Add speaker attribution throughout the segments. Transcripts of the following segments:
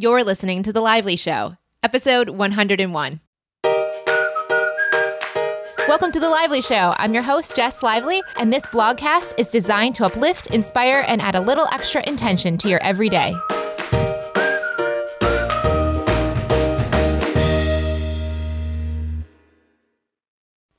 Speaker 1: You're listening to The Lively Show, episode 101. Welcome to The Lively Show. I'm your host, Jess Lively, and this blogcast is designed to uplift, inspire, and add a little extra intention to your everyday.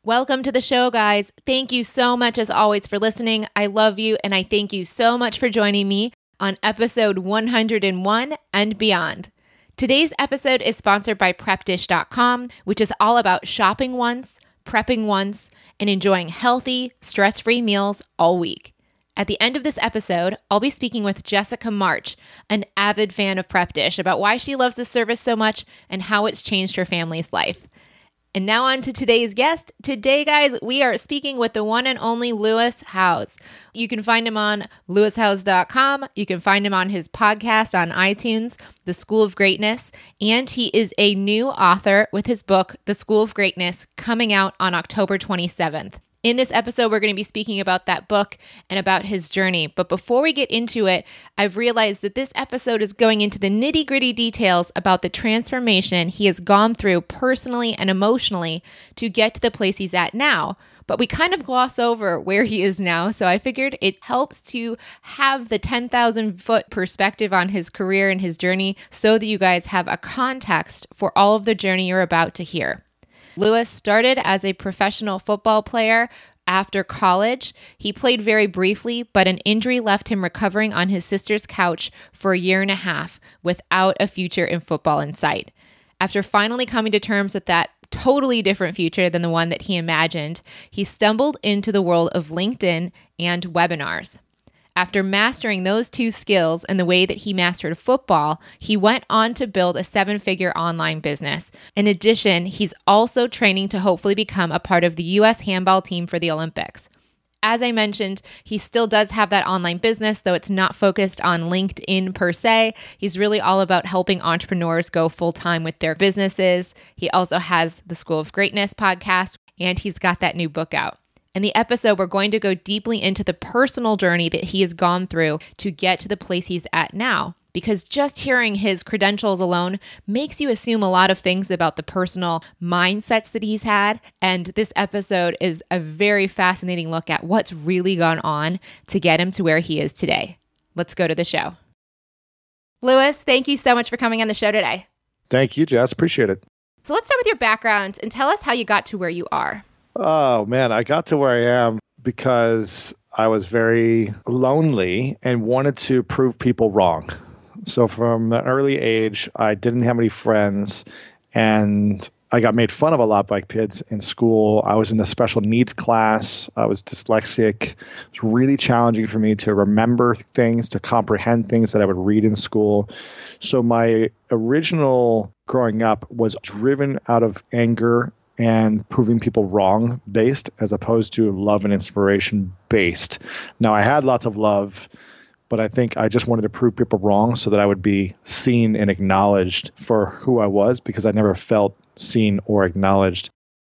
Speaker 1: Welcome to the show, guys. Thank you so much, as always, for listening. I love you, and I thank you so much for joining me on episode 101 and beyond. Today's episode is sponsored by PrepDish.com, which is all about shopping once, prepping once, and enjoying healthy, stress free meals all week. At the end of this episode, I'll be speaking with Jessica March, an avid fan of Prep Dish, about why she loves the service so much and how it's changed her family's life. And now on to today's guest. Today, guys, we are speaking with the one and only Lewis Howes. You can find him on lewishowes.com. You can find him on his podcast on iTunes, The School of Greatness. And he is a new author with his book, The School of Greatness, coming out on October 27th. In this episode, we're going to be speaking about that book and about his journey. But before we get into it, I've realized that this episode is going into the nitty gritty details about the transformation he has gone through personally and emotionally to get to the place he's at now. But we kind of gloss over where he is now. So I figured it helps to have the 10,000 foot perspective on his career and his journey so that you guys have a context for all of the journey you're about to hear. Lewis started as a professional football player after college. He played very briefly, but an injury left him recovering on his sister's couch for a year and a half without a future in football in sight. After finally coming to terms with that totally different future than the one that he imagined, he stumbled into the world of LinkedIn and webinars. After mastering those two skills and the way that he mastered football, he went on to build a seven figure online business. In addition, he's also training to hopefully become a part of the U.S. handball team for the Olympics. As I mentioned, he still does have that online business, though it's not focused on LinkedIn per se. He's really all about helping entrepreneurs go full time with their businesses. He also has the School of Greatness podcast, and he's got that new book out. In the episode, we're going to go deeply into the personal journey that he has gone through to get to the place he's at now. Because just hearing his credentials alone makes you assume a lot of things about the personal mindsets that he's had. And this episode is a very fascinating look at what's really gone on to get him to where he is today. Let's go to the show. Lewis, thank you so much for coming on the show today.
Speaker 2: Thank you, Jess. Appreciate it.
Speaker 1: So let's start with your background and tell us how you got to where you are.
Speaker 2: Oh man, I got to where I am because I was very lonely and wanted to prove people wrong. So from an early age, I didn't have any friends and I got made fun of a lot by kids in school. I was in the special needs class. I was dyslexic. It was really challenging for me to remember things, to comprehend things that I would read in school. So my original growing up was driven out of anger and proving people wrong based as opposed to love and inspiration based. Now, I had lots of love, but I think I just wanted to prove people wrong so that I would be seen and acknowledged for who I was because I never felt seen or acknowledged.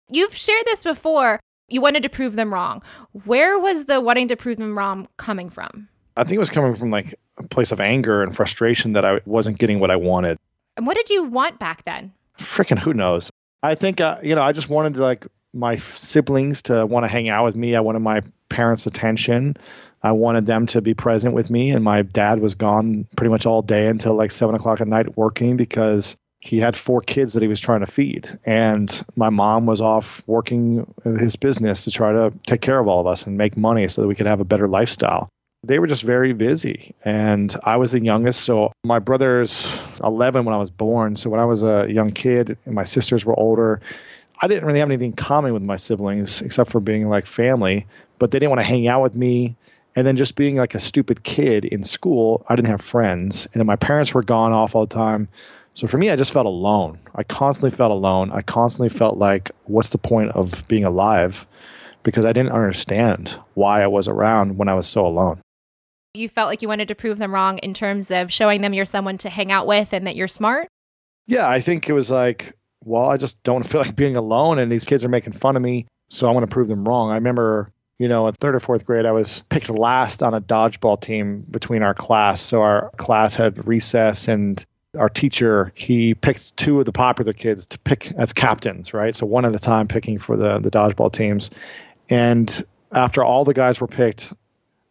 Speaker 1: You've shared this before. You wanted to prove them wrong. Where was the wanting to prove them wrong coming from?
Speaker 2: I think it was coming from like a place of anger and frustration that I wasn't getting what I wanted.
Speaker 1: And what did you want back then?
Speaker 2: Freaking who knows? I think uh, you know I just wanted like my siblings to want to hang out with me. I wanted my parents' attention. I wanted them to be present with me. And my dad was gone pretty much all day until like seven o'clock at night working because he had four kids that he was trying to feed. And my mom was off working his business to try to take care of all of us and make money so that we could have a better lifestyle. They were just very busy. And I was the youngest. So my brother's 11 when I was born. So when I was a young kid and my sisters were older, I didn't really have anything in common with my siblings except for being like family, but they didn't want to hang out with me. And then just being like a stupid kid in school, I didn't have friends. And my parents were gone off all the time. So for me, I just felt alone. I constantly felt alone. I constantly felt like, what's the point of being alive? Because I didn't understand why I was around when I was so alone.
Speaker 1: You felt like you wanted to prove them wrong in terms of showing them you're someone to hang out with and that you're smart?
Speaker 2: Yeah, I think it was like, well, I just don't feel like being alone and these kids are making fun of me. So I want to prove them wrong. I remember, you know, in third or fourth grade, I was picked last on a dodgeball team between our class. So our class had recess and our teacher, he picked two of the popular kids to pick as captains, right? So one at a time picking for the, the dodgeball teams. And after all the guys were picked,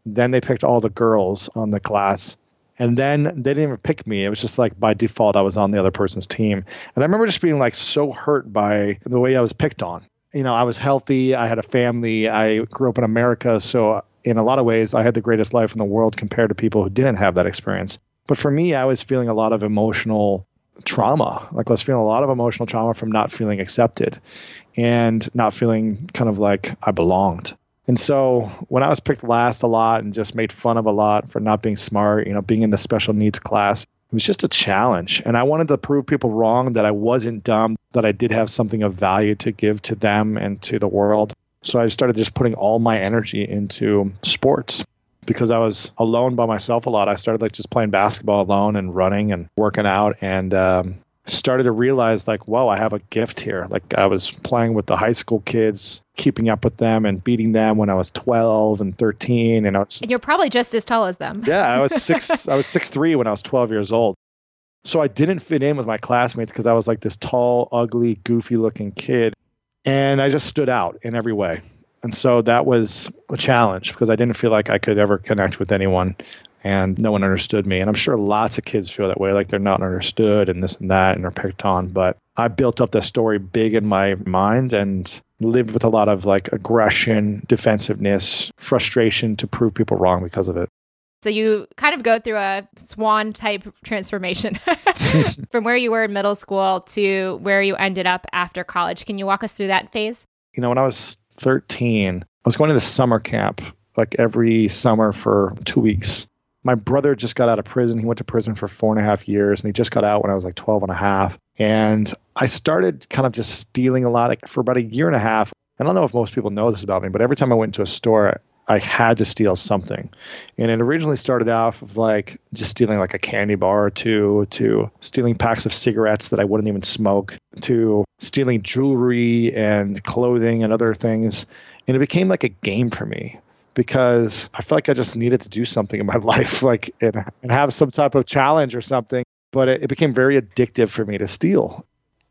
Speaker 2: then they picked all the girls on the class. And then they didn't even pick me. It was just like by default, I was on the other person's team. And I remember just being like so hurt by the way I was picked on. You know, I was healthy, I had a family, I grew up in America. So, in a lot of ways, I had the greatest life in the world compared to people who didn't have that experience. But for me, I was feeling a lot of emotional trauma. Like I was feeling a lot of emotional trauma from not feeling accepted and not feeling kind of like I belonged. And so when I was picked last a lot and just made fun of a lot for not being smart, you know, being in the special needs class, it was just a challenge. And I wanted to prove people wrong that I wasn't dumb, that I did have something of value to give to them and to the world. So I started just putting all my energy into sports because I was alone by myself a lot. I started like just playing basketball alone and running and working out and um, started to realize like, whoa, I have a gift here. Like I was playing with the high school kids, keeping up with them and beating them when I was 12 and 13. And I was,
Speaker 1: and you're probably just as tall as them.
Speaker 2: yeah, I was six, I was six, three when I was 12 years old. So I didn't fit in with my classmates because I was like this tall, ugly, goofy looking kid. And I just stood out in every way. And so that was a challenge because I didn't feel like I could ever connect with anyone and no one understood me. And I'm sure lots of kids feel that way, like they're not understood and this and that and are picked on. But I built up the story big in my mind and lived with a lot of like aggression, defensiveness, frustration to prove people wrong because of it.
Speaker 1: So you kind of go through a swan type transformation from where you were in middle school to where you ended up after college. Can you walk us through that phase?
Speaker 2: You know, when I was 13, I was going to the summer camp like every summer for two weeks. My brother just got out of prison. He went to prison for four and a half years and he just got out when I was like 12 and a half. And I started kind of just stealing a lot like, for about a year and a half. And I don't know if most people know this about me, but every time I went into a store, I had to steal something. And it originally started off of like just stealing like a candy bar or two, to stealing packs of cigarettes that I wouldn't even smoke, to stealing jewelry and clothing and other things. And it became like a game for me because I felt like I just needed to do something in my life, like and, and have some type of challenge or something. But it, it became very addictive for me to steal.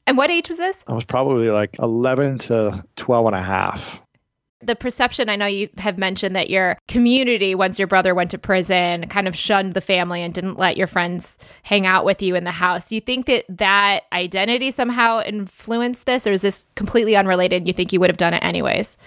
Speaker 1: And what age was this?
Speaker 2: I was probably like 11 to 12 and a half.
Speaker 1: The perception, I know you have mentioned that your community, once your brother went to prison, kind of shunned the family and didn't let your friends hang out with you in the house. Do you think that that identity somehow influenced this, or is this completely unrelated? You think you would have done it anyways?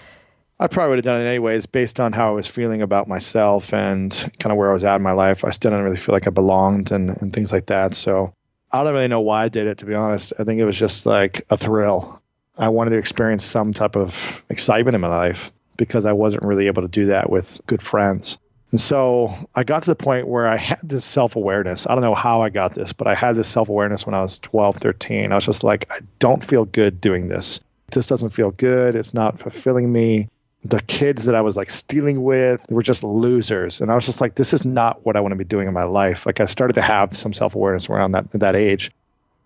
Speaker 2: I probably would have done it anyways based on how I was feeling about myself and kind of where I was at in my life. I still didn't really feel like I belonged and, and things like that. So I don't really know why I did it, to be honest. I think it was just like a thrill. I wanted to experience some type of excitement in my life because I wasn't really able to do that with good friends. And so I got to the point where I had this self awareness. I don't know how I got this, but I had this self awareness when I was 12, 13. I was just like, I don't feel good doing this. This doesn't feel good. It's not fulfilling me the kids that I was like stealing with were just losers. And I was just like, this is not what I want to be doing in my life. Like I started to have some self awareness around that that age.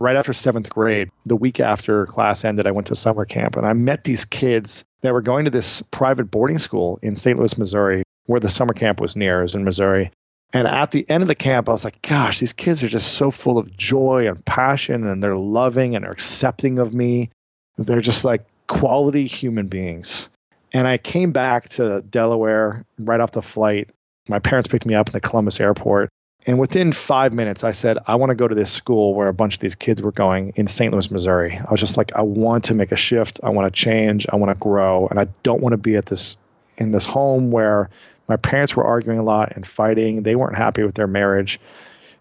Speaker 2: Right after seventh grade, the week after class ended, I went to summer camp and I met these kids that were going to this private boarding school in St. Louis, Missouri, where the summer camp was near. Was in Missouri. And at the end of the camp, I was like, gosh, these kids are just so full of joy and passion and they're loving and are accepting of me. They're just like quality human beings. And I came back to Delaware right off the flight. My parents picked me up in the Columbus airport. And within five minutes, I said, I want to go to this school where a bunch of these kids were going in St. Louis, Missouri. I was just like, I want to make a shift. I want to change. I want to grow. And I don't want to be at this in this home where my parents were arguing a lot and fighting. They weren't happy with their marriage.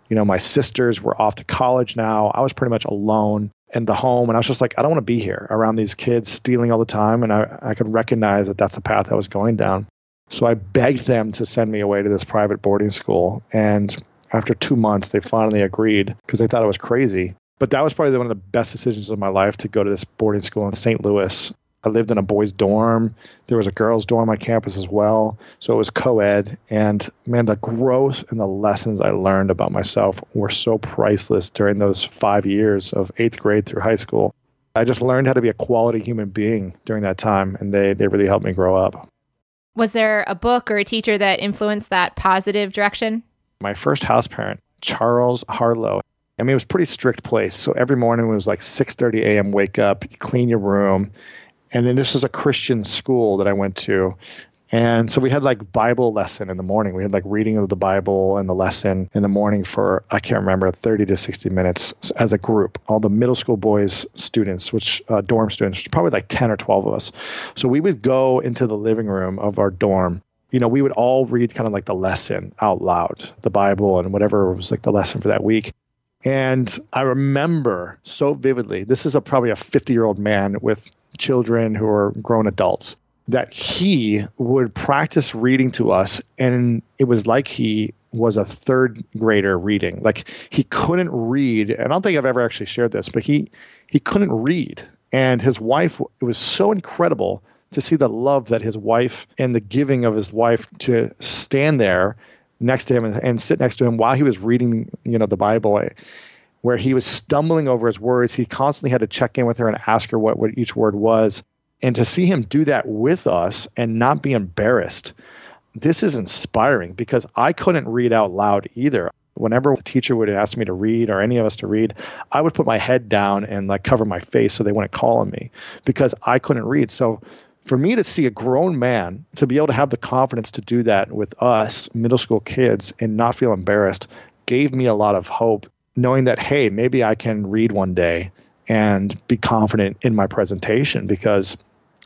Speaker 2: You know, my sisters were off to college now. I was pretty much alone in the home. And I was just like, I don't want to be here around these kids stealing all the time. And I, I could recognize that that's the path I was going down. So I begged them to send me away to this private boarding school. And after two months, they finally agreed because they thought I was crazy. But that was probably one of the best decisions of my life to go to this boarding school in St. Louis. I lived in a boys' dorm. There was a girls' dorm on campus as well. So it was co ed. And man, the growth and the lessons I learned about myself were so priceless during those five years of eighth grade through high school. I just learned how to be a quality human being during that time, and they, they really helped me grow up.
Speaker 1: Was there a book or a teacher that influenced that positive direction?
Speaker 2: My first house parent, Charles Harlow, I mean, it was pretty strict place. So every morning it was like 6:30 a.m. Wake up, clean your room, and then this was a Christian school that I went to, and so we had like Bible lesson in the morning. We had like reading of the Bible and the lesson in the morning for I can't remember 30 to 60 minutes as a group. All the middle school boys students, which uh, dorm students, probably like 10 or 12 of us. So we would go into the living room of our dorm you know, we would all read kind of like the lesson out loud, the Bible and whatever was like the lesson for that week. And I remember so vividly, this is a, probably a 50 year old man with children who are grown adults, that he would practice reading to us. And it was like he was a third grader reading. Like he couldn't read. And I don't think I've ever actually shared this, but he, he couldn't read. And his wife, it was so incredible to see the love that his wife and the giving of his wife to stand there next to him and, and sit next to him while he was reading, you know, the Bible, where he was stumbling over his words. He constantly had to check in with her and ask her what, what each word was. And to see him do that with us and not be embarrassed, this is inspiring because I couldn't read out loud either. Whenever the teacher would ask me to read or any of us to read, I would put my head down and like cover my face so they wouldn't call on me because I couldn't read. So for me to see a grown man to be able to have the confidence to do that with us middle school kids and not feel embarrassed gave me a lot of hope knowing that hey maybe i can read one day and be confident in my presentation because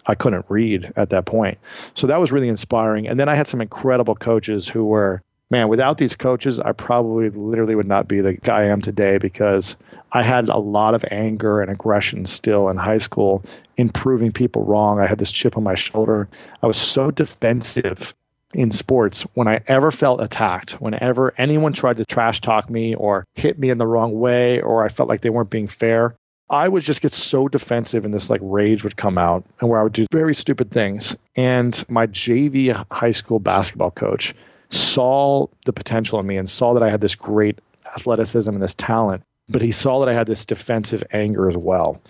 Speaker 2: i couldn't read at that point so that was really inspiring and then i had some incredible coaches who were man without these coaches i probably literally would not be the guy i am today because I had a lot of anger and aggression still in high school in proving people wrong. I had this chip on my shoulder. I was so defensive in sports when I ever felt attacked, whenever anyone tried to trash talk me or hit me in the wrong way, or I felt like they weren't being fair, I would just get so defensive and this like rage would come out and where I would do very stupid things. And my JV high school basketball coach saw the potential in me and saw that I had this great athleticism and this talent but he saw that I had this defensive anger as well.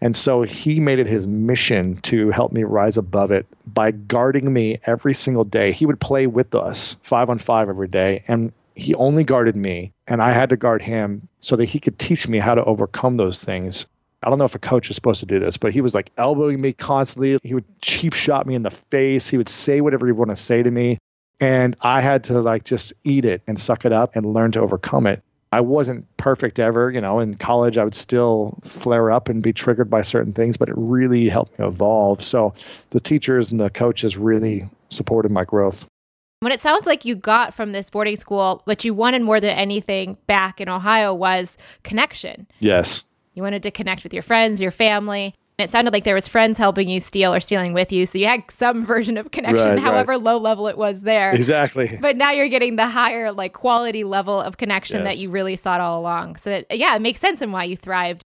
Speaker 2: And so he made it his mission to help me rise above it by guarding me every single day. He would play with us five on five every day, and he only guarded me, and I had to guard him so that he could teach me how to overcome those things. I don't know if a coach is supposed to do this, but he was like elbowing me constantly. He would cheap shot me in the face. He would say whatever he wanted to say to me. And I had to like just eat it and suck it up and learn to overcome it. I wasn't perfect ever. You know, in college, I would still flare up and be triggered by certain things, but it really helped me evolve. So the teachers and the coaches really supported my growth.
Speaker 1: What it sounds like you got from this boarding school, what you wanted more than anything back in Ohio was connection.
Speaker 2: Yes.
Speaker 1: You wanted to connect with your friends, your family. It sounded like there was friends helping you steal or stealing with you. So you had some version of connection, right, however right. low level it was there.
Speaker 2: Exactly.
Speaker 1: But now you're getting the higher like quality level of connection yes. that you really sought all along. So that, yeah, it makes sense in why you thrived.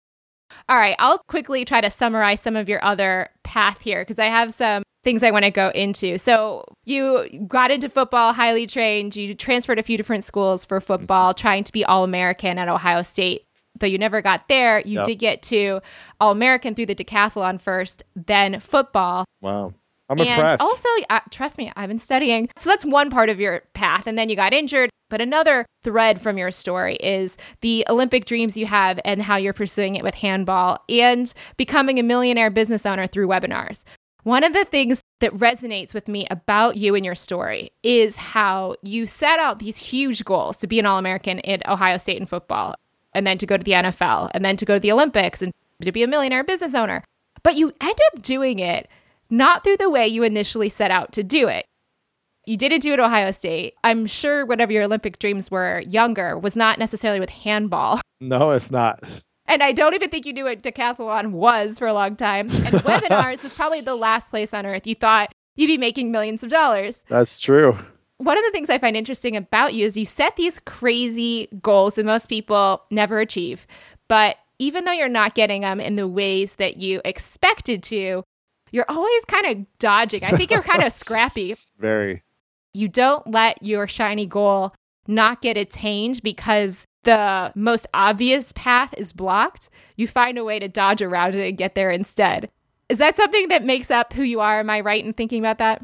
Speaker 1: All right, I'll quickly try to summarize some of your other path here because I have some things I want to go into. So you got into football, highly trained. You transferred a few different schools for mm-hmm. football, trying to be All American at Ohio State though you never got there, you yep. did get to All American through the decathlon first, then football.
Speaker 2: Wow. I'm and impressed.
Speaker 1: Also, uh, trust me, I've been studying. So that's one part of your path. And then you got injured. But another thread from your story is the Olympic dreams you have and how you're pursuing it with handball and becoming a millionaire business owner through webinars. One of the things that resonates with me about you and your story is how you set out these huge goals to be an All American at Ohio State in football and then to go to the NFL and then to go to the Olympics and to be a millionaire business owner. But you end up doing it not through the way you initially set out to do it. You didn't do it at Ohio State. I'm sure whatever your Olympic dreams were younger was not necessarily with handball.
Speaker 2: No, it's not.
Speaker 1: And I don't even think you knew what decathlon was for a long time. And webinars was probably the last place on earth you thought you'd be making millions of dollars.
Speaker 2: That's true
Speaker 1: one of the things I find interesting about you is you set these crazy goals that most people never achieve. But even though you're not getting them in the ways that you expected to, you're always kind of dodging. I think you're kind of scrappy.
Speaker 2: Very.
Speaker 1: You don't let your shiny goal not get attained because the most obvious path is blocked. You find a way to dodge around it and get there instead. Is that something that makes up who you are? Am I right in thinking about that?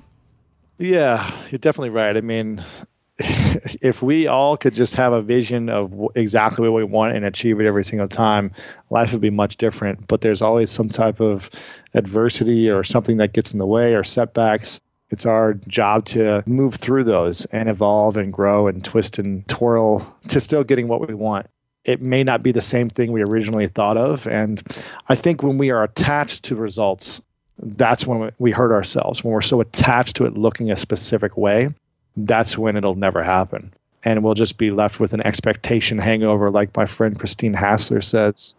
Speaker 2: Yeah, you're definitely right. I mean, if we all could just have a vision of exactly what we want and achieve it every single time, life would be much different. But there's always some type of adversity or something that gets in the way or setbacks. It's our job to move through those and evolve and grow and twist and twirl to still getting what we want. It may not be the same thing we originally thought of. And I think when we are attached to results, that's when we hurt ourselves. When we're so attached to it looking a specific way, that's when it'll never happen. And we'll just be left with an expectation hangover, like my friend Christine Hassler says.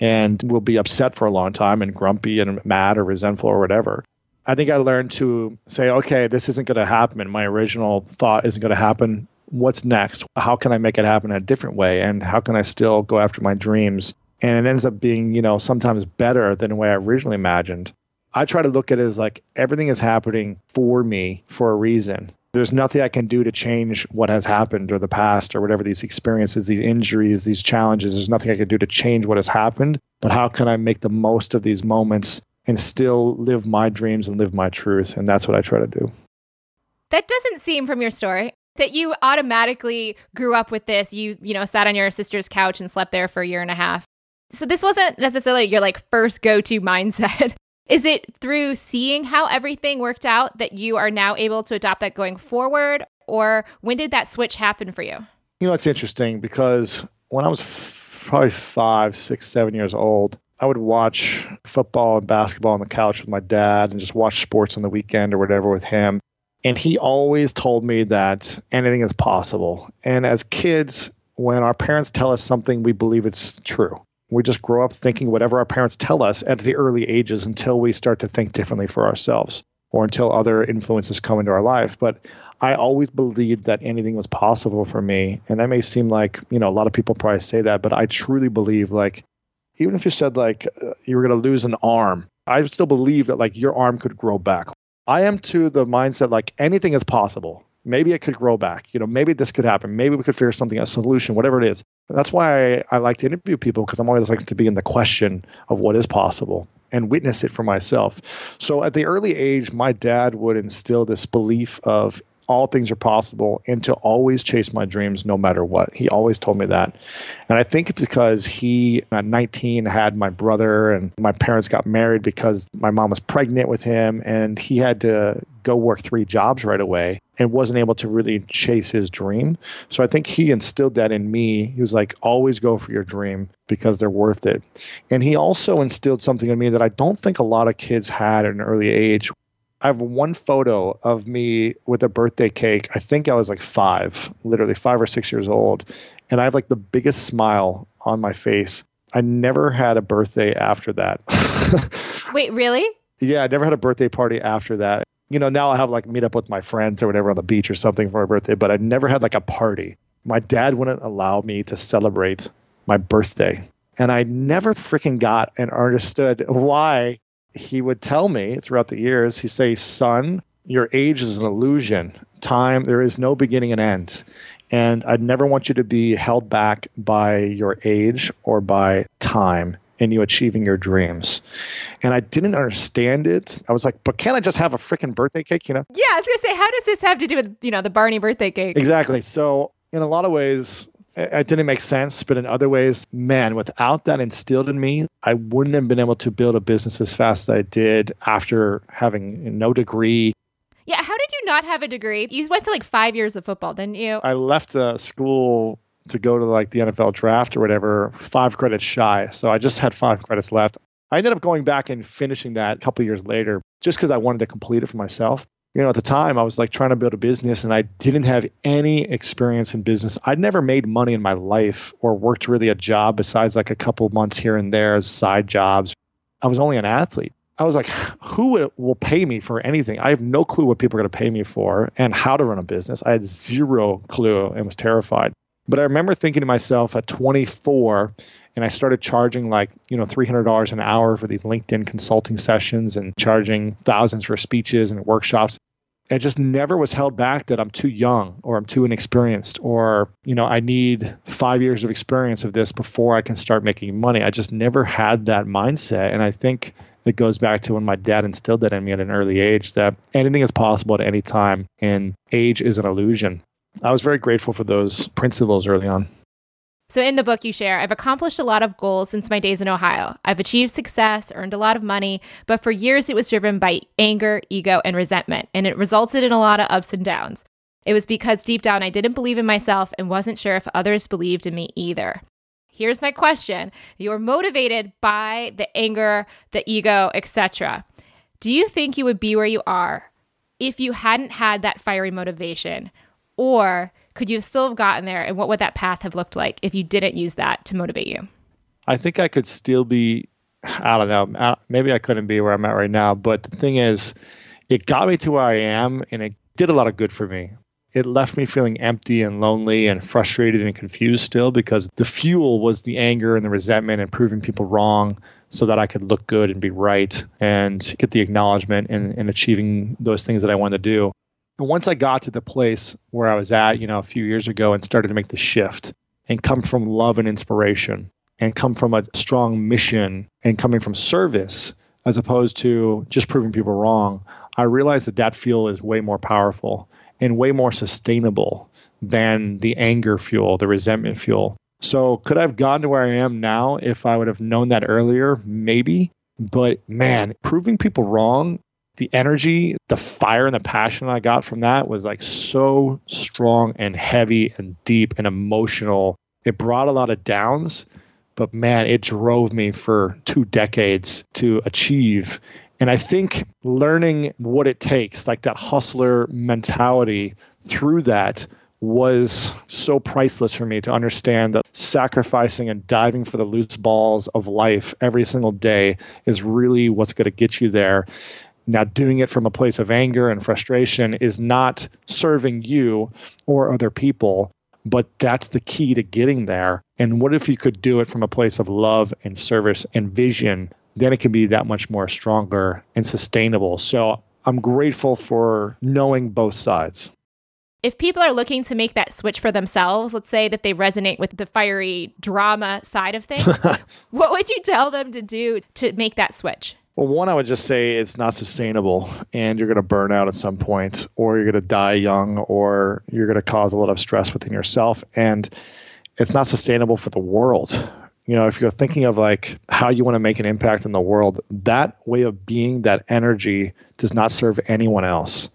Speaker 2: And we'll be upset for a long time and grumpy and mad or resentful or whatever. I think I learned to say, okay, this isn't going to happen. My original thought isn't going to happen. What's next? How can I make it happen in a different way? And how can I still go after my dreams? And it ends up being, you know, sometimes better than the way I originally imagined. I try to look at it as like everything is happening for me for a reason. There's nothing I can do to change what has happened or the past or whatever these experiences, these injuries, these challenges. There's nothing I can do to change what has happened. But how can I make the most of these moments and still live my dreams and live my truth. And that's what I try to do.
Speaker 1: That doesn't seem from your story that you automatically grew up with this. You, you know, sat on your sister's couch and slept there for a year and a half. So this wasn't necessarily your like first go-to mindset. Is it through seeing how everything worked out that you are now able to adopt that going forward? Or when did that switch happen for you?
Speaker 2: You know, it's interesting because when I was f- probably five, six, seven years old, I would watch football and basketball on the couch with my dad and just watch sports on the weekend or whatever with him. And he always told me that anything is possible. And as kids, when our parents tell us something, we believe it's true. We just grow up thinking whatever our parents tell us at the early ages until we start to think differently for ourselves or until other influences come into our life. But I always believed that anything was possible for me. And that may seem like, you know, a lot of people probably say that, but I truly believe like even if you said like uh, you were going to lose an arm, I still believe that like your arm could grow back. I am to the mindset like anything is possible. Maybe it could grow back. You know, maybe this could happen. Maybe we could figure something, a solution, whatever it is. That's why I, like to interview people because I'm always like to be in the question of what is possible and witness it for myself. So at the early age, my dad would instill this belief of all things are possible and to always chase my dreams no matter what. He always told me that. And I think because he, at 19, had my brother and my parents got married because my mom was pregnant with him and he had to go work three jobs right away and wasn't able to really chase his dream. So I think he instilled that in me. He was like, always go for your dream because they're worth it. And he also instilled something in me that I don't think a lot of kids had at an early age, I have one photo of me with a birthday cake. I think I was like five, literally five or six years old. And I have like the biggest smile on my face. I never had a birthday after that.
Speaker 1: Wait, really?
Speaker 2: Yeah, I never had a birthday party after that. You know, now I have like meet up with my friends or whatever on the beach or something for my birthday, but I never had like a party. My dad wouldn't allow me to celebrate my birthday. And I never freaking got and understood why he would tell me throughout the years, he'd say, Son, your age is an illusion. Time, there is no beginning and end. And I'd never want you to be held back by your age or by time in you achieving your dreams. And I didn't understand it. I was like, but can't I just have a freaking birthday cake, you know?
Speaker 1: Yeah, I was gonna say, how does this have to do with, you know, the Barney birthday cake?
Speaker 2: Exactly. So in a lot of ways, it didn't make sense. But in other ways, man, without that instilled in me, I wouldn't have been able to build a business as fast as I did after having no degree.
Speaker 1: Yeah, how did you not have a degree? You went to like five years of football, didn't you?
Speaker 2: I left uh, school to go to like the NFL draft or whatever, five credits shy. So I just had five credits left. I ended up going back and finishing that a couple years later just because I wanted to complete it for myself you know, at the time I was like trying to build a business and I didn't have any experience in business. I'd never made money in my life or worked really a job besides like a couple months here and there as side jobs. I was only an athlete. I was like, who will pay me for anything? I have no clue what people are going to pay me for and how to run a business. I had zero clue and was terrified. But I remember thinking to myself at 24, and I started charging like, you know, $300 an hour for these LinkedIn consulting sessions and charging thousands for speeches and workshops. It just never was held back that I'm too young or I'm too inexperienced or, you know, I need five years of experience of this before I can start making money. I just never had that mindset. And I think it goes back to when my dad instilled that in me at an early age that anything is possible at any time and age is an illusion. I was very grateful for those principles early on.
Speaker 1: So, in the book, you share, I've accomplished a lot of goals since my days in Ohio. I've achieved success, earned a lot of money, but for years it was driven by anger, ego, and resentment, and it resulted in a lot of ups and downs. It was because deep down I didn't believe in myself and wasn't sure if others believed in me either. Here's my question You're motivated by the anger, the ego, etc. Do you think you would be where you are if you hadn't had that fiery motivation? Or could you have still have gotten there and what would that path have looked like if you didn't use that to motivate you
Speaker 2: i think i could still be i don't know maybe i couldn't be where i'm at right now but the thing is it got me to where i am and it did a lot of good for me it left me feeling empty and lonely and frustrated and confused still because the fuel was the anger and the resentment and proving people wrong so that I could look good and be right and get the acknowledgement and, and achieving those things that I wanted to do. And once I got to the place where I was at, you know, a few years ago and started to make the shift and come from love and inspiration and come from a strong mission and coming from service as opposed to just proving people wrong, I realized that that fuel is way more powerful and way more sustainable than the anger fuel, the resentment fuel. So, could I have gotten to where I am now if I would have known that earlier? Maybe. But man, proving people wrong the energy, the fire, and the passion I got from that was like so strong and heavy and deep and emotional. It brought a lot of downs, but man, it drove me for two decades to achieve. And I think learning what it takes, like that hustler mentality through that, was so priceless for me to understand that sacrificing and diving for the loose balls of life every single day is really what's going to get you there. Now, doing it from a place of anger and frustration is not serving you or other people, but that's the key to getting there. And what if you could do it from a place of love and service and vision? Then it can be that much more stronger and sustainable. So I'm grateful for knowing both sides.
Speaker 1: If people are looking to make that switch for themselves, let's say that they resonate with the fiery drama side of things, what would you tell them to do to make that switch?
Speaker 2: Well, one, I would just say it's not sustainable and you're going to burn out at some point, or you're going to die young, or you're going to cause a lot of stress within yourself. And it's not sustainable for the world. You know, if you're thinking of like how you want to make an impact in the world, that way of being, that energy does not serve anyone else.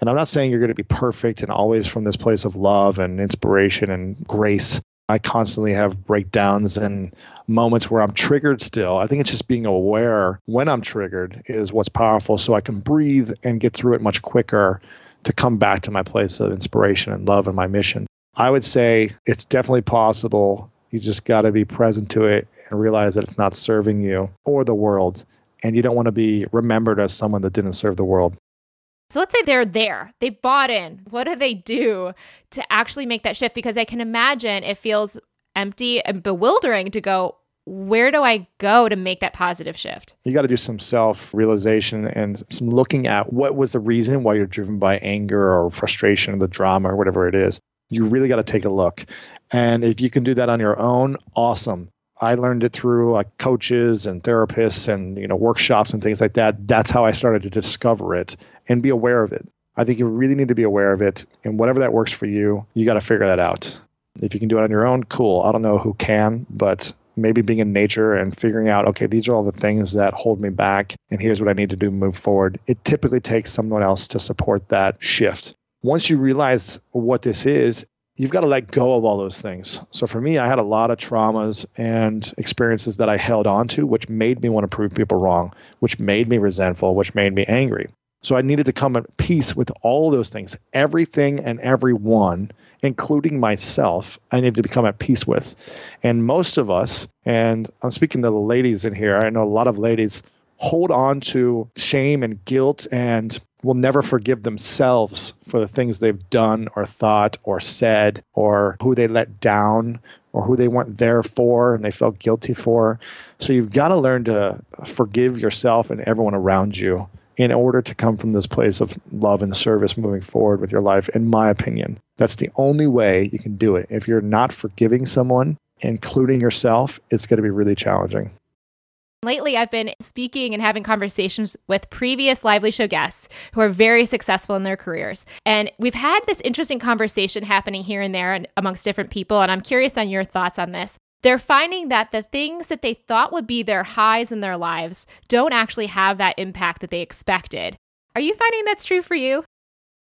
Speaker 2: And I'm not saying you're going to be perfect and always from this place of love and inspiration and grace. I constantly have breakdowns and moments where I'm triggered still. I think it's just being aware when I'm triggered is what's powerful so I can breathe and get through it much quicker to come back to my place of inspiration and love and my mission. I would say it's definitely possible. You just got to be present to it and realize that it's not serving you or the world. And you don't want to be remembered as someone that didn't serve the world.
Speaker 1: So let's say they're there, they've bought in. What do they do to actually make that shift? Because I can imagine it feels empty and bewildering to go, where do I go to make that positive shift?
Speaker 2: You got to do some self realization and some looking at what was the reason why you're driven by anger or frustration or the drama or whatever it is. You really got to take a look. And if you can do that on your own, awesome. I learned it through like coaches and therapists and you know workshops and things like that. That's how I started to discover it and be aware of it. I think you really need to be aware of it, and whatever that works for you, you got to figure that out. If you can do it on your own, cool. I don't know who can, but maybe being in nature and figuring out, okay, these are all the things that hold me back, and here's what I need to do to move forward. It typically takes someone else to support that shift. Once you realize what this is, you've got to let go of all those things. So for me, I had a lot of traumas and experiences that I held on to, which made me want to prove people wrong, which made me resentful, which made me angry. So I needed to come at peace with all those things, everything and everyone, including myself, I needed to become at peace with. And most of us, and I'm speaking to the ladies in here, I know a lot of ladies hold on to shame and guilt and will never forgive themselves for the things they've done or thought or said or who they let down or who they weren't there for and they felt guilty for. So you've got to learn to forgive yourself and everyone around you in order to come from this place of love and service moving forward with your life, in my opinion. That's the only way you can do it. If you're not forgiving someone, including yourself, it's going to be really challenging.
Speaker 1: Lately, I've been speaking and having conversations with previous Lively Show guests who are very successful in their careers. And we've had this interesting conversation happening here and there and amongst different people. And I'm curious on your thoughts on this. They're finding that the things that they thought would be their highs in their lives don't actually have that impact that they expected. Are you finding that's true for you?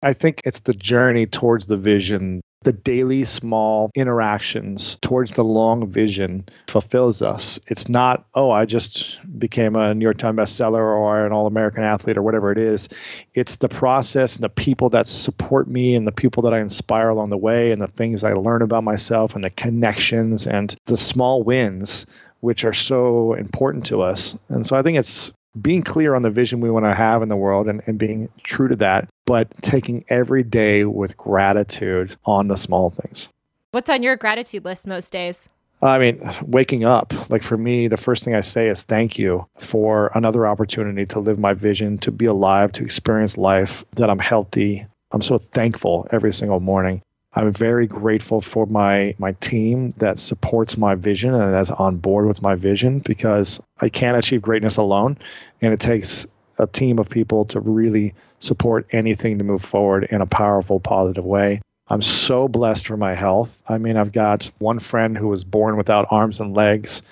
Speaker 2: I think it's the journey towards the vision the daily small interactions towards the long vision fulfills us. It's not, oh, I just became a New York Times bestseller or an All American athlete or whatever it is. It's the process and the people that support me and the people that I inspire along the way and the things I learn about myself and the connections and the small wins, which are so important to us. And so I think it's being clear on the vision we want to have in the world and, and being true to that, but taking every day with gratitude on the small things.
Speaker 1: What's on your gratitude list most days?
Speaker 2: I mean, waking up, like for me, the first thing I say is thank you for another opportunity to live my vision, to be alive, to experience life, that I'm healthy. I'm so thankful every single morning. I'm very grateful for my my team that supports my vision and is on board with my vision because I can't achieve greatness alone, and it takes a team of people to really support anything to move forward in a powerful, positive way. I'm so blessed for my health. I mean, I've got one friend who was born without arms and legs,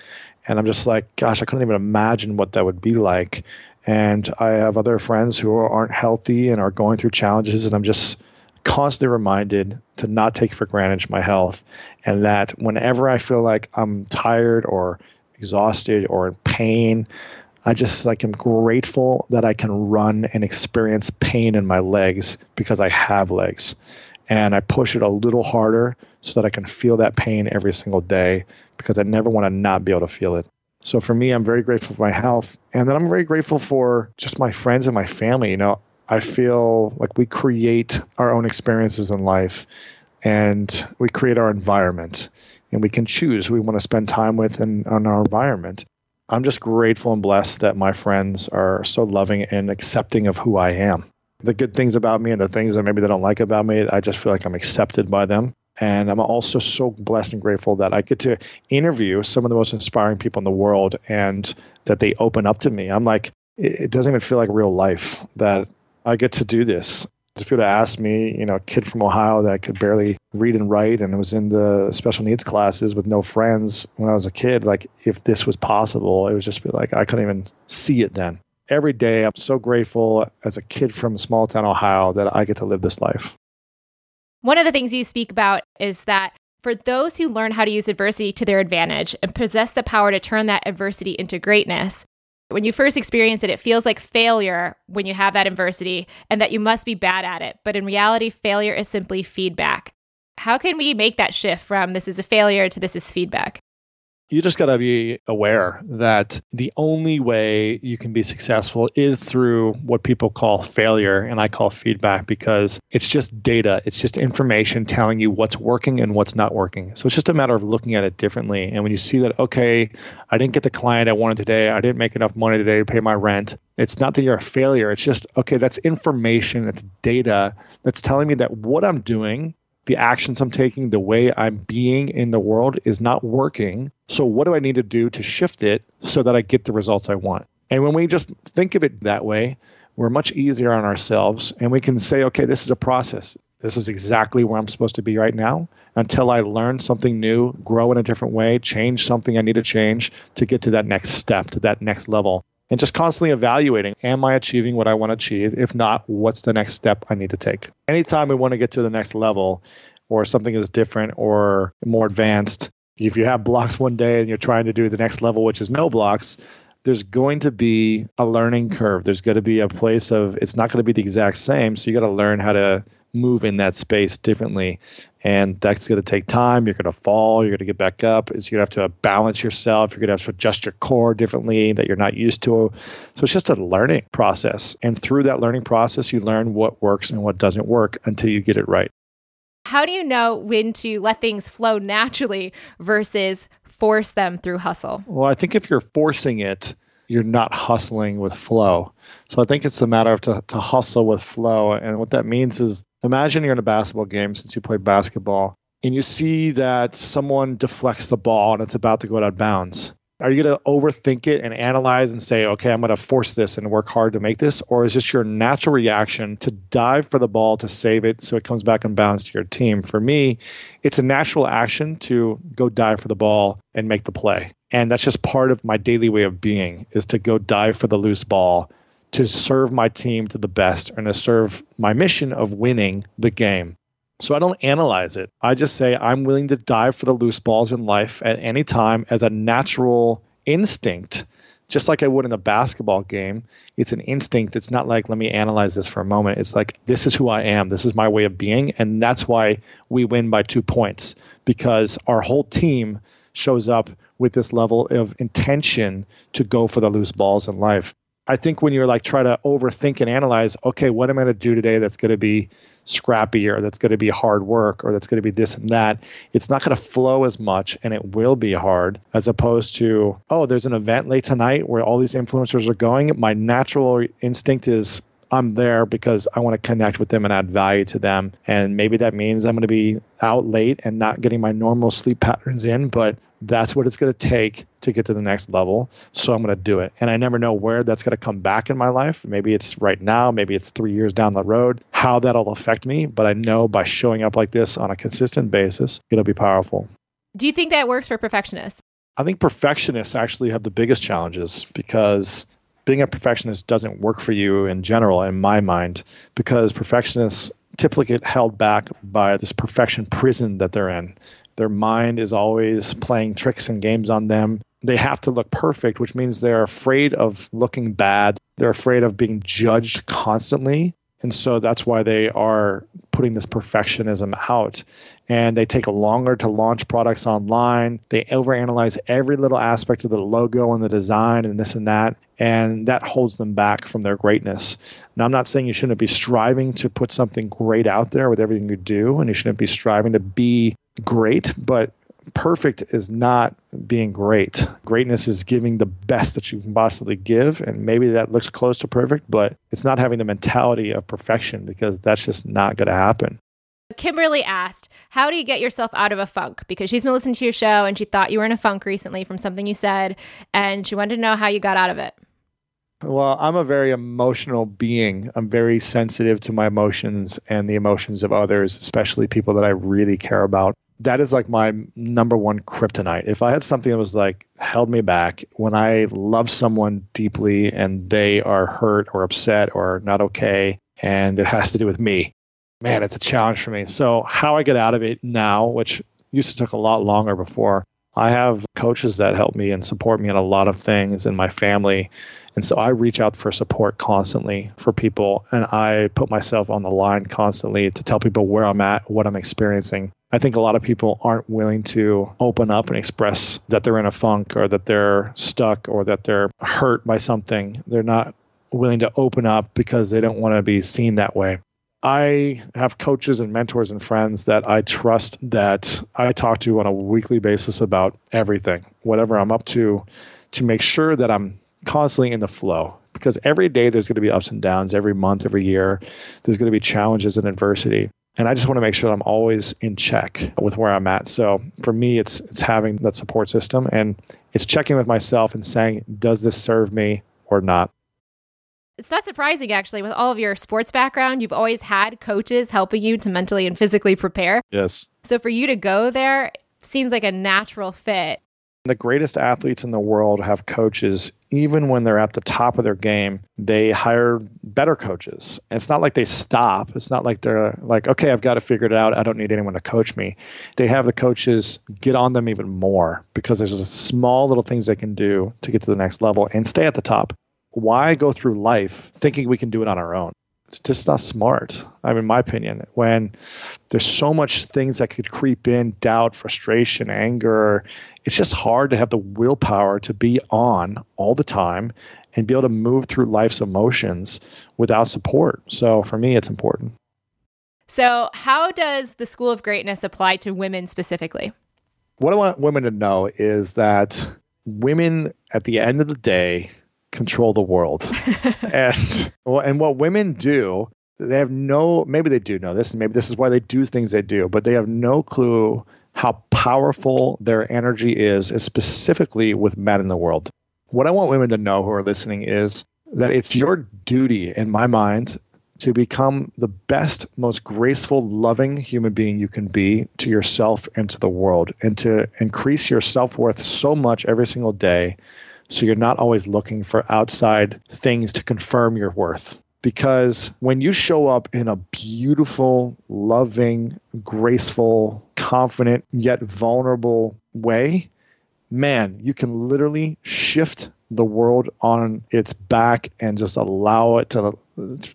Speaker 2: and I'm just like, gosh, I couldn't even imagine what that would be like. And I have other friends who aren't healthy and are going through challenges, and I'm just constantly reminded to not take for granted my health and that whenever I feel like I'm tired or exhausted or in pain, I just like am grateful that I can run and experience pain in my legs because I have legs. And I push it a little harder so that I can feel that pain every single day because I never want to not be able to feel it. So for me, I'm very grateful for my health. And then I'm very grateful for just my friends and my family. You know, I feel like we create our own experiences in life and we create our environment and we can choose who we want to spend time with in, in our environment. I'm just grateful and blessed that my friends are so loving and accepting of who I am. The good things about me and the things that maybe they don't like about me, I just feel like I'm accepted by them. And I'm also so blessed and grateful that I get to interview some of the most inspiring people in the world and that they open up to me. I'm like, it doesn't even feel like real life that I get to do this. If you would have asked me, you know, a kid from Ohio that could barely read and write and was in the special needs classes with no friends when I was a kid, like if this was possible, it would just be like I couldn't even see it then. Every day, I'm so grateful as a kid from small town Ohio that I get to live this life.
Speaker 1: One of the things you speak about is that for those who learn how to use adversity to their advantage and possess the power to turn that adversity into greatness, when you first experience it, it feels like failure when you have that adversity and that you must be bad at it. But in reality, failure is simply feedback. How can we make that shift from this is a failure to this is feedback?
Speaker 2: You just got to be aware that the only way you can be successful is through what people call failure and I call feedback because it's just data, it's just information telling you what's working and what's not working. So it's just a matter of looking at it differently. And when you see that, okay, I didn't get the client I wanted today, I didn't make enough money today to pay my rent. It's not that you're a failure. It's just, okay, that's information, that's data that's telling me that what I'm doing the actions I'm taking, the way I'm being in the world is not working. So, what do I need to do to shift it so that I get the results I want? And when we just think of it that way, we're much easier on ourselves and we can say, okay, this is a process. This is exactly where I'm supposed to be right now until I learn something new, grow in a different way, change something I need to change to get to that next step, to that next level and just constantly evaluating am I achieving what I want to achieve? If not, what's the next step I need to take? Anytime we want to get to the next level or something is different or more advanced, if you have blocks one day and you're trying to do the next level, which is no blocks, there's going to be a learning curve. There's going to be a place of it's not going to be the exact same. So you got to learn how to move in that space differently. And that's going to take time. You're going to fall. You're going to get back up. It's, You're going to have to uh, balance yourself. You're going to have to adjust your core differently that you're not used to. So it's just a learning process. And through that learning process, you learn what works and what doesn't work until you get it right.
Speaker 1: How do you know when to let things flow naturally versus force them through hustle?
Speaker 2: Well, I think if you're forcing it, you're not hustling with flow. So I think it's a matter of to, to hustle with flow. And what that means is imagine you're in a basketball game since you play basketball and you see that someone deflects the ball and it's about to go out of bounds. Are you going to overthink it and analyze and say, okay, I'm going to force this and work hard to make this? Or is this your natural reaction to dive for the ball to save it so it comes back and bounds to your team? For me, it's a natural action to go dive for the ball and make the play. And that's just part of my daily way of being is to go dive for the loose ball to serve my team to the best and to serve my mission of winning the game. So I don't analyze it. I just say I'm willing to dive for the loose balls in life at any time as a natural instinct, just like I would in a basketball game. It's an instinct. It's not like, let me analyze this for a moment. It's like, this is who I am. This is my way of being. And that's why we win by two points because our whole team shows up with this level of intention to go for the loose balls in life. I think when you're like try to overthink and analyze, okay, what am I going to do today that's going to be scrappy or that's going to be hard work or that's going to be this and that, it's not going to flow as much and it will be hard as opposed to, oh, there's an event late tonight where all these influencers are going. My natural instinct is I'm there because I want to connect with them and add value to them. And maybe that means I'm going to be out late and not getting my normal sleep patterns in, but that's what it's going to take to get to the next level. So I'm going to do it. And I never know where that's going to come back in my life. Maybe it's right now, maybe it's three years down the road, how that'll affect me. But I know by showing up like this on a consistent basis, it'll be powerful.
Speaker 1: Do you think that works for perfectionists?
Speaker 2: I think perfectionists actually have the biggest challenges because being a perfectionist doesn't work for you in general, in my mind, because perfectionists typically get held back by this perfection prison that they're in. Their mind is always playing tricks and games on them. They have to look perfect, which means they're afraid of looking bad. They're afraid of being judged constantly. And so that's why they are putting this perfectionism out. And they take longer to launch products online. They overanalyze every little aspect of the logo and the design and this and that. And that holds them back from their greatness. Now, I'm not saying you shouldn't be striving to put something great out there with everything you do, and you shouldn't be striving to be great, but perfect is not being great. Greatness is giving the best that you can possibly give. And maybe that looks close to perfect, but it's not having the mentality of perfection because that's just not going to happen.
Speaker 1: Kimberly asked, How do you get yourself out of a funk? Because she's been listening to your show and she thought you were in a funk recently from something you said. And she wanted to know how you got out of it.
Speaker 2: Well, I'm a very emotional being. I'm very sensitive to my emotions and the emotions of others, especially people that I really care about that is like my number one kryptonite. If I had something that was like held me back when I love someone deeply and they are hurt or upset or not okay, and it has to do with me, man, it's a challenge for me. So, how I get out of it now, which used to take a lot longer before, I have coaches that help me and support me in a lot of things in my family. And so I reach out for support constantly for people and I put myself on the line constantly to tell people where I'm at, what I'm experiencing. I think a lot of people aren't willing to open up and express that they're in a funk or that they're stuck or that they're hurt by something. They're not willing to open up because they don't want to be seen that way. I have coaches and mentors and friends that I trust that I talk to on a weekly basis about everything, whatever I'm up to, to make sure that I'm constantly in the flow. Because every day there's going to be ups and downs, every month, every year, there's going to be challenges and adversity and I just want to make sure I'm always in check with where I'm at. So for me, it's it's having that support system and it's checking with myself and saying, does this serve me or not?
Speaker 1: It's not surprising, actually, with all of your sports background, you've always had coaches helping you to mentally and physically prepare.
Speaker 2: Yes.
Speaker 1: So for you to go there seems like a natural fit.
Speaker 2: The greatest athletes in the world have coaches, even when they're at the top of their game, they hire better coaches. it's not like they stop. It's not like they're like, okay, I've got to figure it out. I don't need anyone to coach me. They have the coaches get on them even more because there's small little things they can do to get to the next level and stay at the top. Why go through life thinking we can do it on our own? It's just not smart. I mean, my opinion, when there's so much things that could creep in, doubt, frustration, anger, it's just hard to have the willpower to be on all the time and be able to move through life's emotions without support. So for me, it's important.
Speaker 1: So, how does the School of Greatness apply to women specifically?
Speaker 2: What I want women to know is that women, at the end of the day, control the world. and and what women do, they have no maybe they do know this and maybe this is why they do things they do, but they have no clue how powerful their energy is, is specifically with men in the world. What I want women to know who are listening is that it's your duty, in my mind, to become the best, most graceful, loving human being you can be to yourself and to the world, and to increase your self worth so much every single day so you're not always looking for outside things to confirm your worth. Because when you show up in a beautiful, loving, graceful, confident, yet vulnerable way, man, you can literally shift the world on its back and just allow it to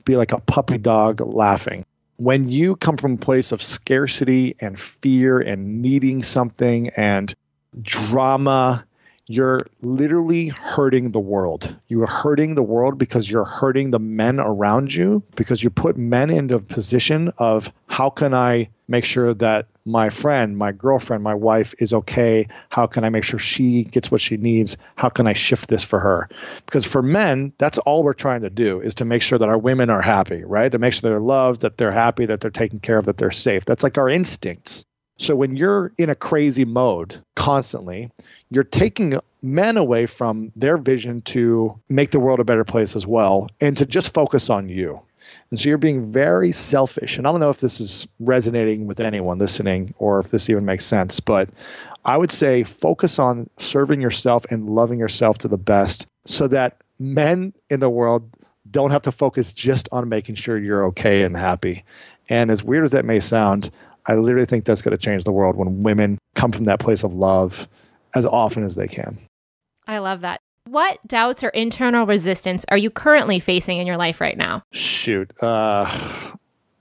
Speaker 2: be like a puppy dog laughing. When you come from a place of scarcity and fear and needing something and drama, you're literally hurting the world. You are hurting the world because you're hurting the men around you because you put men into a position of how can I make sure that my friend, my girlfriend, my wife is okay? How can I make sure she gets what she needs? How can I shift this for her? Because for men, that's all we're trying to do is to make sure that our women are happy, right? To make sure they're loved, that they're happy, that they're taken care of, that they're safe. That's like our instincts. So when you're in a crazy mode constantly, you're taking men away from their vision to make the world a better place as well and to just focus on you. And so you're being very selfish. And I don't know if this is resonating with anyone listening or if this even makes sense, but I would say focus on serving yourself and loving yourself to the best so that men in the world don't have to focus just on making sure you're okay and happy. And as weird as that may sound, I literally think that's going to change the world when women come from that place of love as often as they can.
Speaker 1: I love that. What doubts or internal resistance are you currently facing in your life right now?
Speaker 2: Shoot. Uh,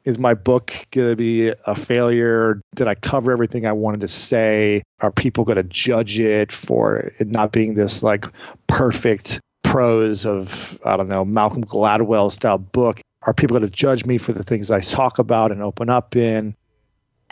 Speaker 2: is my book going to be a failure? Did I cover everything I wanted to say? Are people going to judge it for it not being this like perfect prose of, I don't know, Malcolm Gladwell style book? Are people going to judge me for the things I talk about and open up in?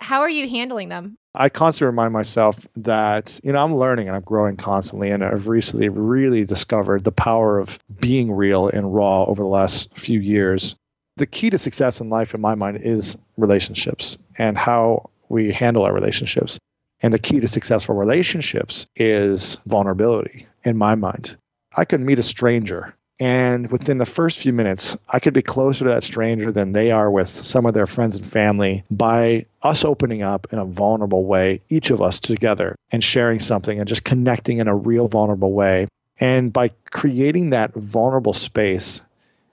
Speaker 1: How are you handling them?
Speaker 2: I constantly remind myself that, you know, I'm learning and I'm growing constantly. And I've recently really discovered the power of being real and raw over the last few years. The key to success in life, in my mind, is relationships and how we handle our relationships. And the key to successful relationships is vulnerability, in my mind. I could meet a stranger and within the first few minutes, I could be closer to that stranger than they are with some of their friends and family by us opening up in a vulnerable way, each of us together, and sharing something and just connecting in a real vulnerable way. And by creating that vulnerable space,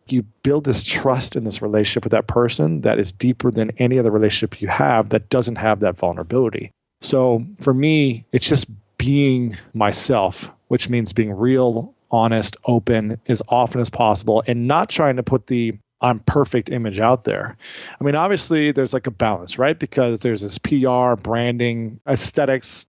Speaker 2: you build this trust in this relationship with that person that is deeper than any other relationship you have that doesn't have that vulnerability. So for me, it's just being myself, which means being real honest, open as often as possible and not trying to put the I'm perfect image out there. I mean, obviously, there's like a balance, right? Because there's this PR, branding, aesthetics.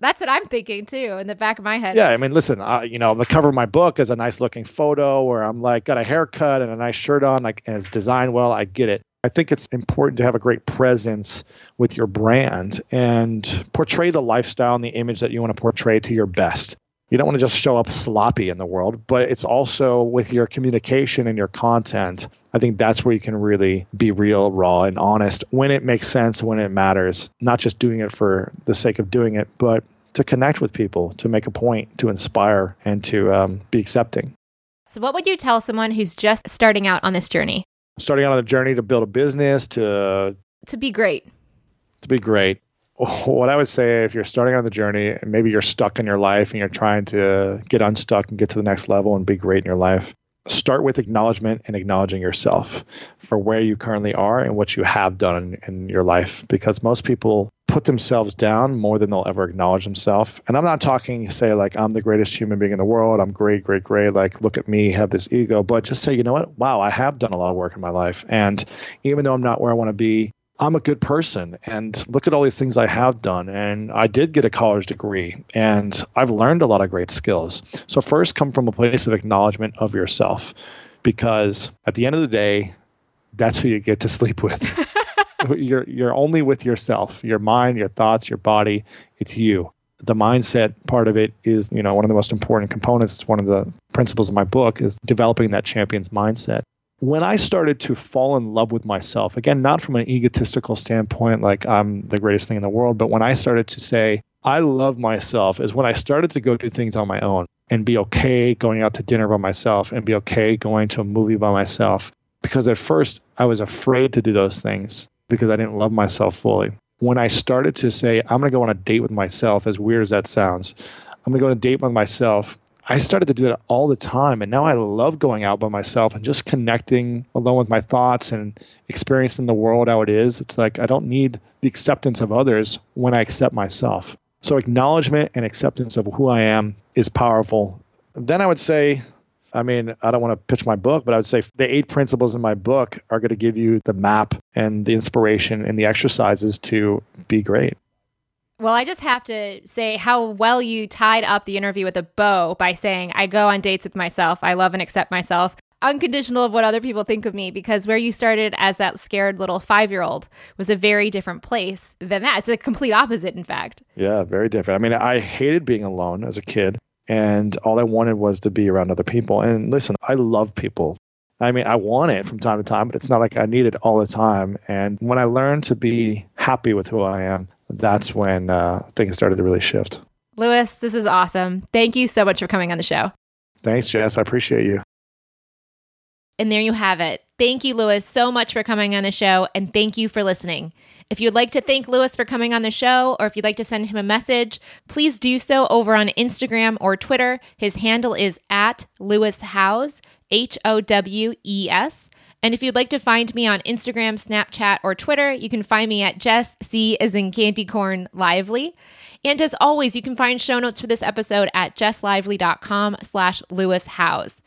Speaker 1: That's what I'm thinking too in the back of my head.
Speaker 2: Yeah, I mean, listen, uh, you know, the cover of my book is a nice looking photo where I'm like got a haircut and a nice shirt on, like and it's designed well. I get it. I think it's important to have a great presence with your brand and portray the lifestyle and the image that you want to portray to your best you don't want to just show up sloppy in the world, but it's also with your communication and your content. I think that's where you can really be real, raw, and honest when it makes sense, when it matters, not just doing it for the sake of doing it, but to connect with people, to make a point, to inspire, and to um, be accepting.
Speaker 1: So, what would you tell someone who's just starting out on this journey?
Speaker 2: Starting out on the journey to build a business, to
Speaker 1: to be great.
Speaker 2: To be great what I would say if you're starting on the journey and maybe you're stuck in your life and you're trying to get unstuck and get to the next level and be great in your life, start with acknowledgement and acknowledging yourself for where you currently are and what you have done in, in your life. Because most people put themselves down more than they'll ever acknowledge themselves. And I'm not talking, say, like, I'm the greatest human being in the world. I'm great, great, great. Like, look at me, have this ego. But just say, you know what? Wow, I have done a lot of work in my life. And even though I'm not where I want to be, I'm a good person and look at all these things I have done. And I did get a college degree and I've learned a lot of great skills. So, first, come from a place of acknowledgement of yourself because at the end of the day, that's who you get to sleep with. you're, you're only with yourself, your mind, your thoughts, your body. It's you. The mindset part of it is, you know, one of the most important components. It's one of the principles of my book is developing that champion's mindset when I started to fall in love with myself, again, not from an egotistical standpoint, like I'm the greatest thing in the world, but when I started to say, I love myself, is when I started to go do things on my own and be okay going out to dinner by myself and be okay going to a movie by myself. Because at first I was afraid to do those things because I didn't love myself fully. When I started to say, I'm going to go on a date with myself, as weird as that sounds, I'm going to go on a date with myself I started to do that all the time. And now I love going out by myself and just connecting alone with my thoughts and experiencing the world how it is. It's like I don't need the acceptance of others when I accept myself. So, acknowledgement and acceptance of who I am is powerful. Then I would say, I mean, I don't want to pitch my book, but I would say the eight principles in my book are going to give you the map and the inspiration and the exercises to be great.
Speaker 1: Well, I just have to say how well you tied up the interview with a bow by saying, I go on dates with myself. I love and accept myself, unconditional of what other people think of me, because where you started as that scared little five year old was a very different place than that. It's the complete opposite, in fact.
Speaker 2: Yeah, very different. I mean, I hated being alone as a kid, and all I wanted was to be around other people. And listen, I love people. I mean, I want it from time to time, but it's not like I need it all the time. And when I learned to be happy with who I am, that's when uh, things started to really shift.
Speaker 1: Lewis, this is awesome. Thank you so much for coming on the show.
Speaker 2: Thanks, Jess. I appreciate you.
Speaker 1: And there you have it. Thank you, Lewis, so much for coming on the show, and thank you for listening. If you'd like to thank Lewis for coming on the show, or if you'd like to send him a message, please do so over on Instagram or Twitter. His handle is at Lewis Howes, H O W E S. And if you'd like to find me on Instagram, Snapchat, or Twitter, you can find me at Jess C as in candy corn lively. And as always, you can find show notes for this episode at jesslively.com slash Lewis Howes.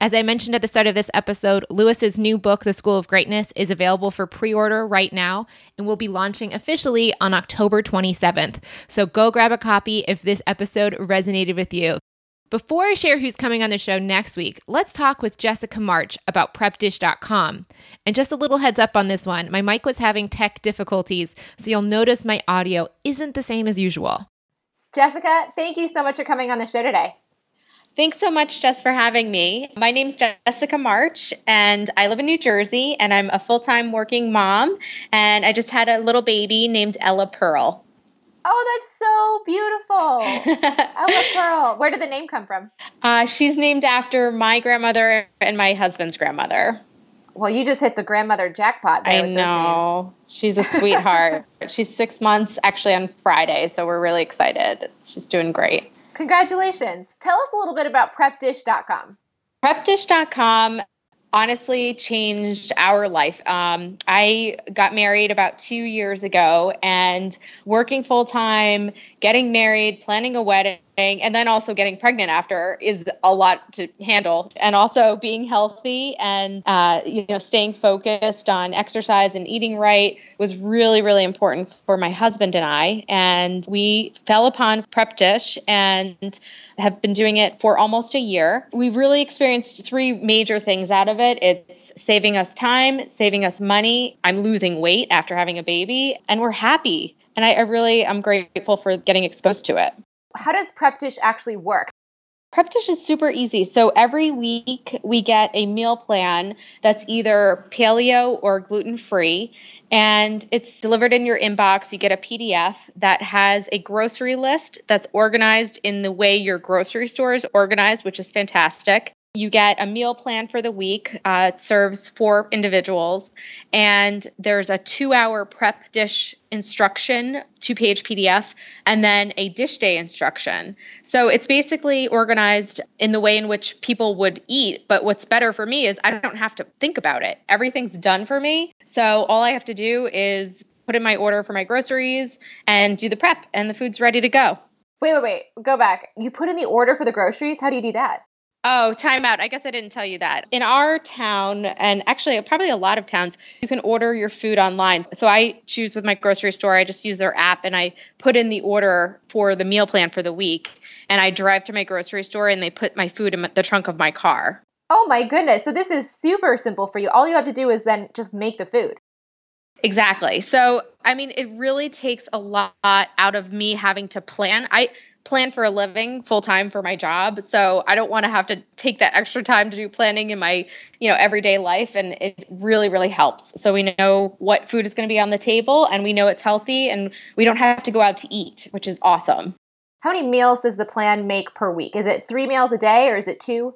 Speaker 1: As I mentioned at the start of this episode, Lewis's new book, The School of Greatness, is available for pre-order right now and will be launching officially on October 27th. So go grab a copy if this episode resonated with you. Before I share who's coming on the show next week, let's talk with Jessica March about prepdish.com. And just a little heads up on this one my mic was having tech difficulties, so you'll notice my audio isn't the same as usual. Jessica, thank you so much for coming on the show today.
Speaker 3: Thanks so much, Jess, for having me. My name's Jessica March, and I live in New Jersey, and I'm a full time working mom. And I just had a little baby named Ella Pearl.
Speaker 1: Oh, that's so beautiful. Ella Pearl. Where did the name come from?
Speaker 3: Uh, she's named after my grandmother and my husband's grandmother.
Speaker 1: Well, you just hit the grandmother jackpot.
Speaker 3: I know. She's a sweetheart. she's six months actually on Friday, so we're really excited. She's doing great.
Speaker 1: Congratulations. Tell us a little bit about prepdish.com.
Speaker 3: Prepdish.com honestly changed our life. Um, I got married about two years ago and working full time, getting married, planning a wedding and then also getting pregnant after is a lot to handle. And also being healthy and uh, you know staying focused on exercise and eating right was really really important for my husband and i. And we fell upon prep dish and have been doing it for almost a year. We really experienced three major things out of it. It's saving us time saving us money. I'm losing weight after having a baby and we're happy and I, I really am grateful for getting exposed to it
Speaker 1: how does Prep Dish actually work?
Speaker 3: Prep Dish is super easy. So every week we get a meal plan that's either paleo or gluten free, and it's delivered in your inbox. You get a PDF that has a grocery list that's organized in the way your grocery store is organized, which is fantastic. You get a meal plan for the week. Uh, it serves four individuals, and there's a two hour prep dish instruction, two page PDF, and then a dish day instruction. So it's basically organized in the way in which people would eat. But what's better for me is I don't have to think about it, everything's done for me. So all I have to do is put in my order for my groceries and do the prep, and the food's ready to go.
Speaker 1: Wait, wait, wait. Go back. You put in the order for the groceries? How do you do that?
Speaker 3: Oh, timeout. I guess I didn't tell you that. In our town, and actually probably a lot of towns, you can order your food online. So I choose with my grocery store, I just use their app and I put in the order for the meal plan for the week. And I drive to my grocery store and they put my food in the trunk of my car.
Speaker 1: Oh my goodness. So this is super simple for you. All you have to do is then just make the food.
Speaker 3: Exactly. So, I mean, it really takes a lot out of me having to plan. I plan for a living full time for my job, so I don't want to have to take that extra time to do planning in my, you know, everyday life and it really really helps. So we know what food is going to be on the table and we know it's healthy and we don't have to go out to eat, which is awesome.
Speaker 1: How many meals does the plan make per week? Is it 3 meals a day or is it 2?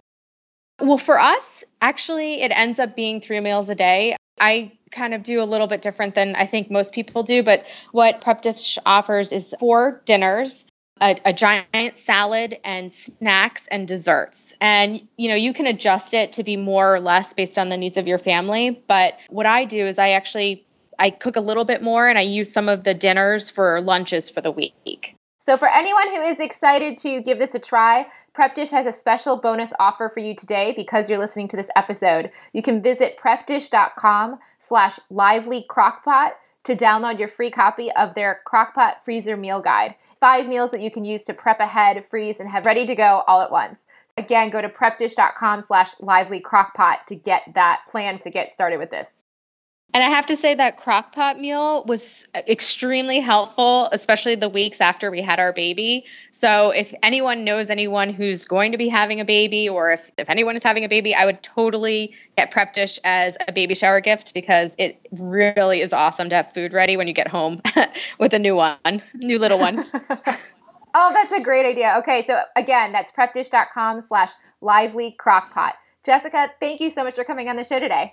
Speaker 3: Well, for us, actually it ends up being 3 meals a day. I kind of do a little bit different than I think most people do, but what Prep Dish offers is four dinners, a, a, giant salad and snacks and desserts. And you know, you can adjust it to be more or less based on the needs of your family, but what I do is I actually I cook a little bit more and I use some of the dinners for lunches for the week.
Speaker 1: So for anyone who is excited to give this a try, Prep Dish has a special bonus offer for you today because you're listening to this episode. You can visit prepdish.com slash lively crockpot to download your free copy of their crockpot freezer meal guide. Five meals that you can use to prep ahead, freeze, and have ready to go all at once. Again, go to prepdish.com slash lively crockpot to get that plan to get started with this.
Speaker 3: And I have to say that crock pot meal was extremely helpful, especially the weeks after we had our baby. So if anyone knows anyone who's going to be having a baby, or if, if anyone is having a baby, I would totally get Prep Dish as a baby shower gift because it really is awesome to have food ready when you get home with a new one, new little one.
Speaker 1: oh, that's a great idea. Okay, so again, that's prepdish.com slash lively crockpot. Jessica, thank you so much for coming on the show today.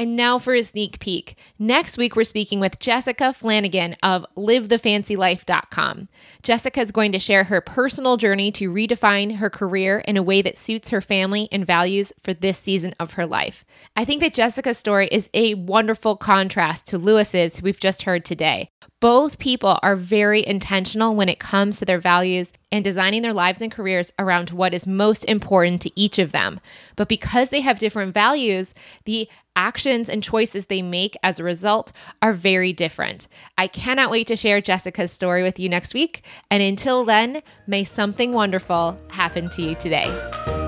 Speaker 1: And now for a sneak peek. Next week, we're speaking with Jessica Flanagan of livethefancylife.com. Jessica is going to share her personal journey to redefine her career in a way that suits her family and values for this season of her life. I think that Jessica's story is a wonderful contrast to Lewis's, who we've just heard today. Both people are very intentional when it comes to their values and designing their lives and careers around what is most important to each of them. But because they have different values, the actions and choices they make as a result are very different. I cannot wait to share Jessica's story with you next week. And until then, may something wonderful happen to you today.